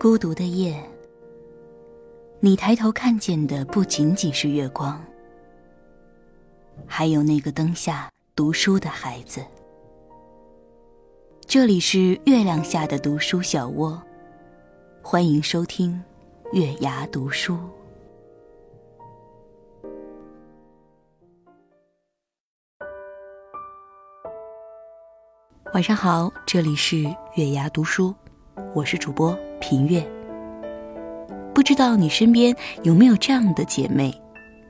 孤独的夜，你抬头看见的不仅仅是月光，还有那个灯下读书的孩子。这里是月亮下的读书小窝，欢迎收听月牙读书。晚上好，这里是月牙读书，我是主播平月。不知道你身边有没有这样的姐妹，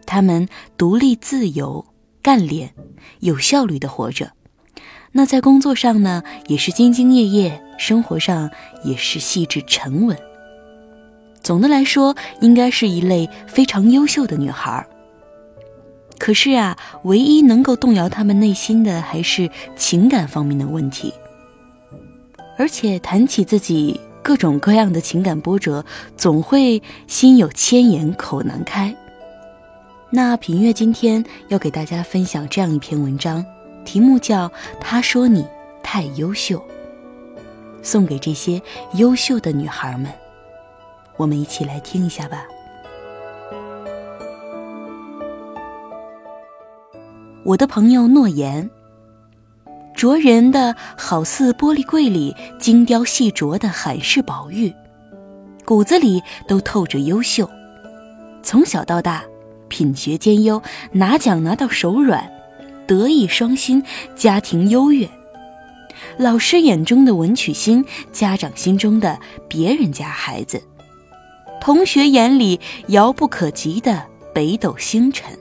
她们独立自由、干练、有效率的活着。那在工作上呢，也是兢兢业业；生活上也是细致沉稳。总的来说，应该是一类非常优秀的女孩。可是啊，唯一能够动摇他们内心的，还是情感方面的问题。而且谈起自己各种各样的情感波折，总会心有千言口难开。那品月今天要给大家分享这样一篇文章，题目叫《他说你太优秀》，送给这些优秀的女孩们。我们一起来听一下吧。我的朋友诺言，灼人的好似玻璃柜里精雕细琢的海市宝玉，骨子里都透着优秀。从小到大，品学兼优，拿奖拿到手软，德艺双馨，家庭优越。老师眼中的文曲星，家长心中的别人家孩子，同学眼里遥不可及的北斗星辰。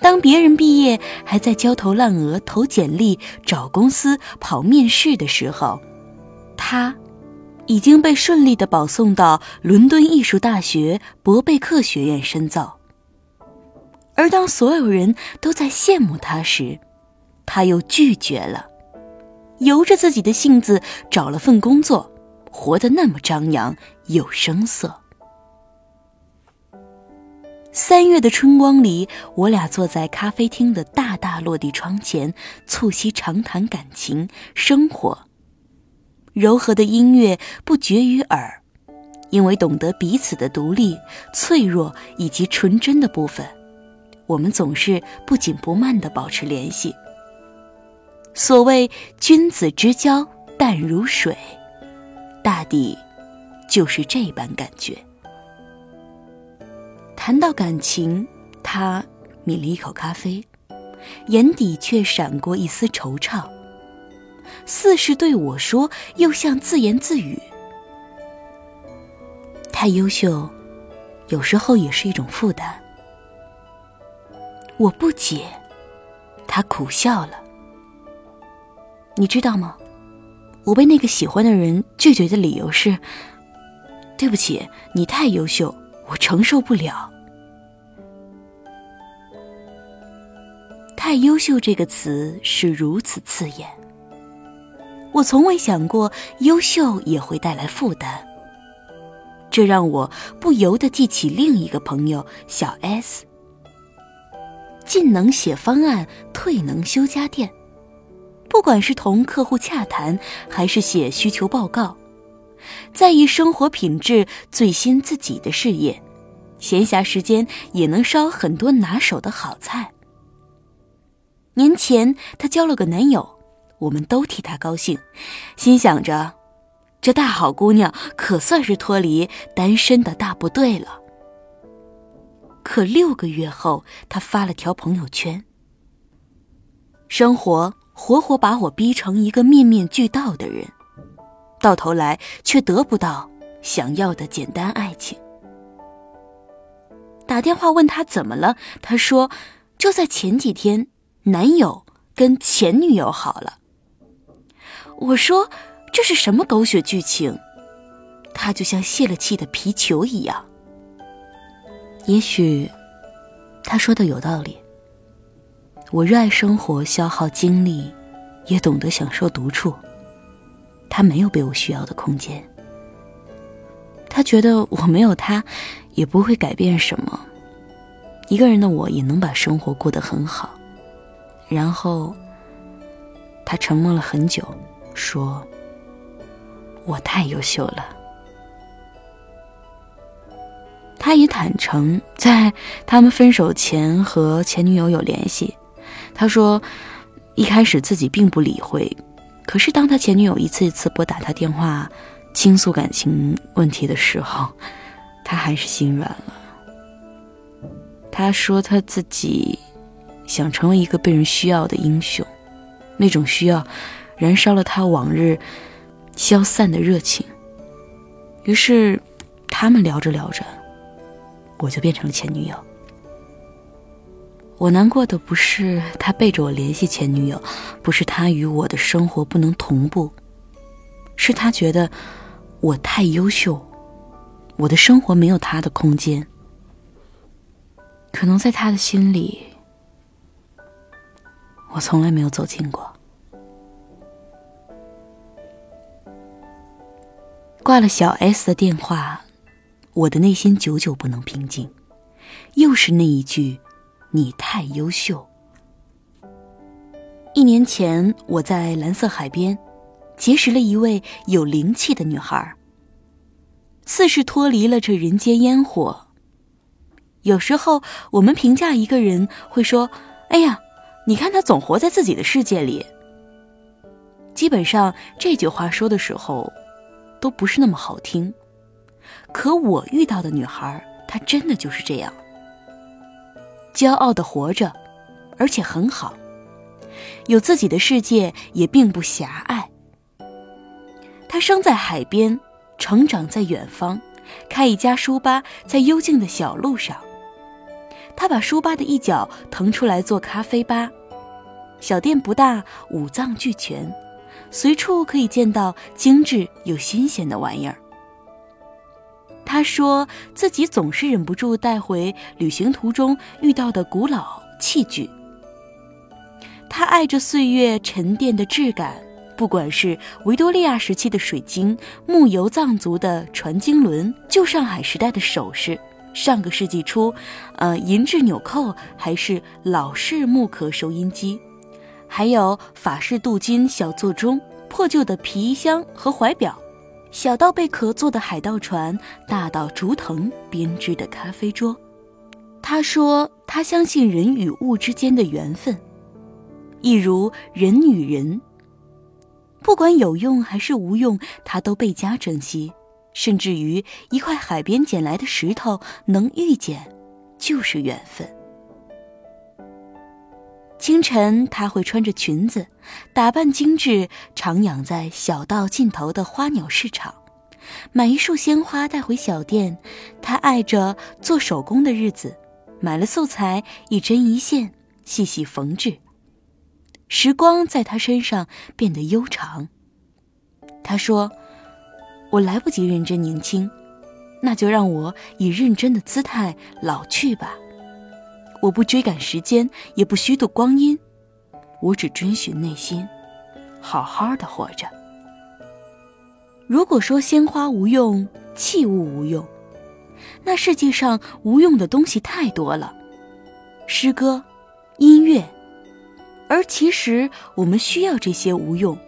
当别人毕业还在焦头烂额投简历、找公司、跑面试的时候，他已经被顺利的保送到伦敦艺术大学伯贝克学院深造。而当所有人都在羡慕他时，他又拒绝了，由着自己的性子找了份工作，活得那么张扬又生涩。三月的春光里，我俩坐在咖啡厅的大大落地窗前，促膝长谈感情、生活。柔和的音乐不绝于耳，因为懂得彼此的独立、脆弱以及纯真的部分，我们总是不紧不慢的保持联系。所谓君子之交淡如水，大抵就是这般感觉。谈到感情，他抿了一口咖啡，眼底却闪过一丝惆怅，似是对我说，又像自言自语：“太优秀，有时候也是一种负担。”我不解，他苦笑了。你知道吗？我被那个喜欢的人拒绝的理由是：“对不起，你太优秀，我承受不了。”太优秀这个词是如此刺眼，我从未想过优秀也会带来负担。这让我不由得记起另一个朋友小 S，进能写方案，退能修家电。不管是同客户洽谈，还是写需求报告，在意生活品质，最新自己的事业，闲暇时间也能烧很多拿手的好菜。年前，她交了个男友，我们都替她高兴，心想着，这大好姑娘可算是脱离单身的大部队了。可六个月后，她发了条朋友圈：“生活活活把我逼成一个面面俱到的人，到头来却得不到想要的简单爱情。”打电话问她怎么了，她说：“就在前几天。”男友跟前女友好了，我说这是什么狗血剧情？他就像泄了气的皮球一样。也许他说的有道理。我热爱生活，消耗精力，也懂得享受独处。他没有被我需要的空间。他觉得我没有他，也不会改变什么。一个人的我也能把生活过得很好。然后，他沉默了很久，说：“我太优秀了，他也坦诚，在他们分手前和前女友有联系。他说，一开始自己并不理会，可是当他前女友一次一次拨打他电话倾诉感情问题的时候，他还是心软了。他说他自己想成为一个被人需要的英雄，那种需要燃烧了他往日消散的热情。于是，他们聊着聊着。我就变成了前女友。我难过的不是他背着我联系前女友，不是他与我的生活不能同步，是他觉得我太优秀，我的生活没有他的空间。可能在他的心里，我从来没有走近过。挂了小 S 的电话。我的内心久久不能平静，又是那一句：“你太优秀。”一年前，我在蓝色海边结识了一位有灵气的女孩，似是脱离了这人间烟火。有时候，我们评价一个人会说：“哎呀，你看他总活在自己的世界里。”基本上，这句话说的时候，都不是那么好听。可我遇到的女孩，她真的就是这样，骄傲的活着，而且很好，有自己的世界，也并不狭隘。她生在海边，成长在远方，开一家书吧，在幽静的小路上。他把书吧的一角腾出来做咖啡吧，小店不大，五脏俱全，随处可以见到精致又新鲜的玩意儿。他说自己总是忍不住带回旅行途中遇到的古老器具。他爱着岁月沉淀的质感，不管是维多利亚时期的水晶、木油藏族的传经轮、旧上海时代的首饰、上个世纪初，呃银质纽扣，还是老式木壳收音机，还有法式镀金小座钟、破旧的皮箱和怀表。小到贝壳做的海盗船，大到竹藤编织的咖啡桌。他说：“他相信人与物之间的缘分，一如人与人。不管有用还是无用，他都倍加珍惜。甚至于一块海边捡来的石头，能遇见，就是缘分。”清晨，他会穿着裙子，打扮精致，徜徉在小道尽头的花鸟市场，买一束鲜花带回小店。他爱着做手工的日子，买了素材，一针一线，细细缝制。时光在他身上变得悠长。他说：“我来不及认真年轻，那就让我以认真的姿态老去吧。”我不追赶时间，也不虚度光阴，我只遵循内心，好好的活着。如果说鲜花无用，器物无用，那世界上无用的东西太多了，诗歌、音乐，而其实我们需要这些无用，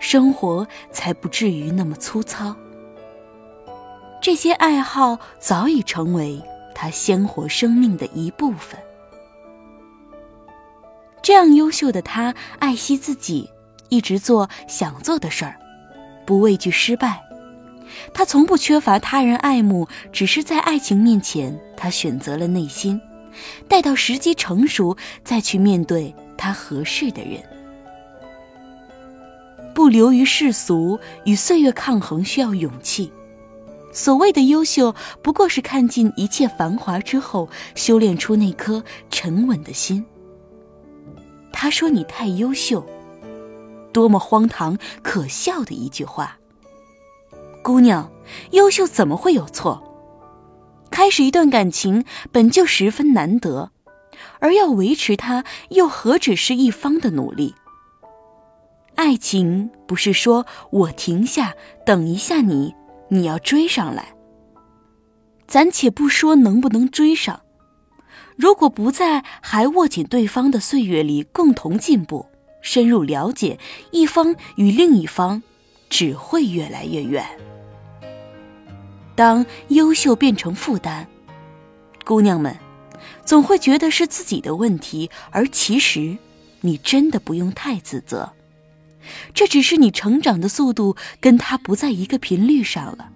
生活才不至于那么粗糙。这些爱好早已成为。他鲜活生命的一部分。这样优秀的他，爱惜自己，一直做想做的事儿，不畏惧失败。他从不缺乏他人爱慕，只是在爱情面前，他选择了内心。待到时机成熟，再去面对他合适的人。不流于世俗，与岁月抗衡，需要勇气。所谓的优秀，不过是看尽一切繁华之后，修炼出那颗沉稳的心。他说：“你太优秀，多么荒唐可笑的一句话。姑娘，优秀怎么会有错？开始一段感情本就十分难得，而要维持它，又何止是一方的努力？爱情不是说我停下等一下你。”你要追上来，暂且不说能不能追上，如果不在还握紧对方的岁月里共同进步、深入了解，一方与另一方只会越来越远。当优秀变成负担，姑娘们，总会觉得是自己的问题，而其实，你真的不用太自责。这只是你成长的速度跟他不在一个频率上了。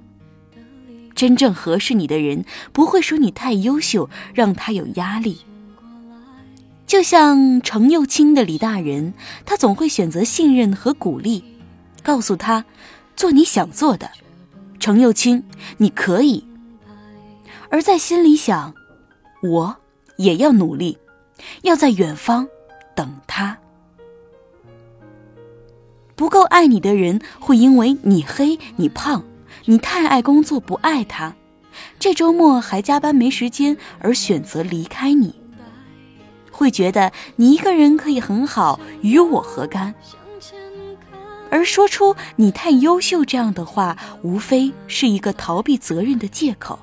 真正合适你的人不会说你太优秀，让他有压力。就像程又青的李大人，他总会选择信任和鼓励，告诉他做你想做的。程又青，你可以。而在心里想，我也要努力，要在远方等他。不够爱你的人，会因为你黑、你胖、你太爱工作不爱他，这周末还加班没时间而选择离开你。会觉得你一个人可以很好，与我何干？而说出你太优秀这样的话，无非是一个逃避责任的借口，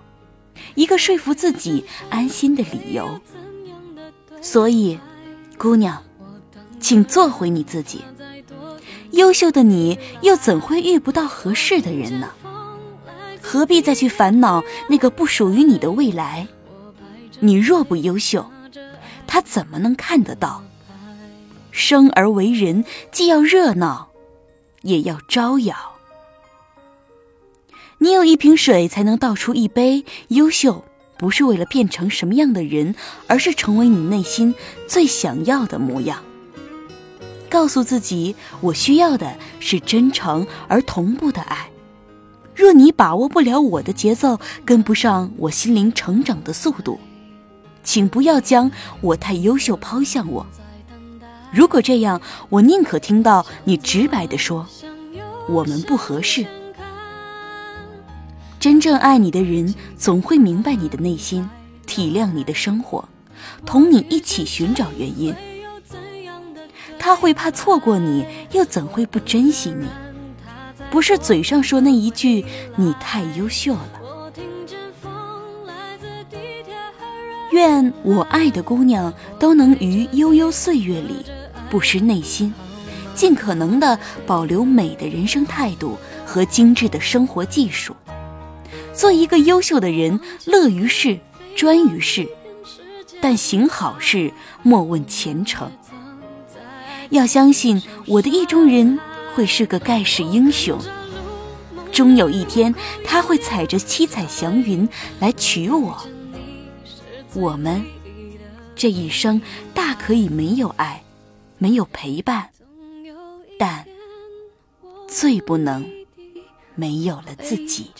一个说服自己安心的理由。所以，姑娘，请做回你自己。优秀的你又怎会遇不到合适的人呢？何必再去烦恼那个不属于你的未来？你若不优秀，他怎么能看得到？生而为人，既要热闹，也要招摇。你有一瓶水，才能倒出一杯。优秀不是为了变成什么样的人，而是成为你内心最想要的模样。告诉自己，我需要的是真诚而同步的爱。若你把握不了我的节奏，跟不上我心灵成长的速度，请不要将我太优秀抛向我。如果这样，我宁可听到你直白的说，我们不合适。真正爱你的人，总会明白你的内心，体谅你的生活，同你一起寻找原因。他会怕错过你，又怎会不珍惜你？不是嘴上说那一句“你太优秀了”。愿我爱的姑娘都能于悠悠岁月里，不失内心，尽可能的保留美的人生态度和精致的生活技术，做一个优秀的人，乐于事，专于事，但行好事，莫问前程。要相信我的意中人会是个盖世英雄，终有一天他会踩着七彩祥云来娶我。我们这一生大可以没有爱，没有陪伴，但最不能没有了自己。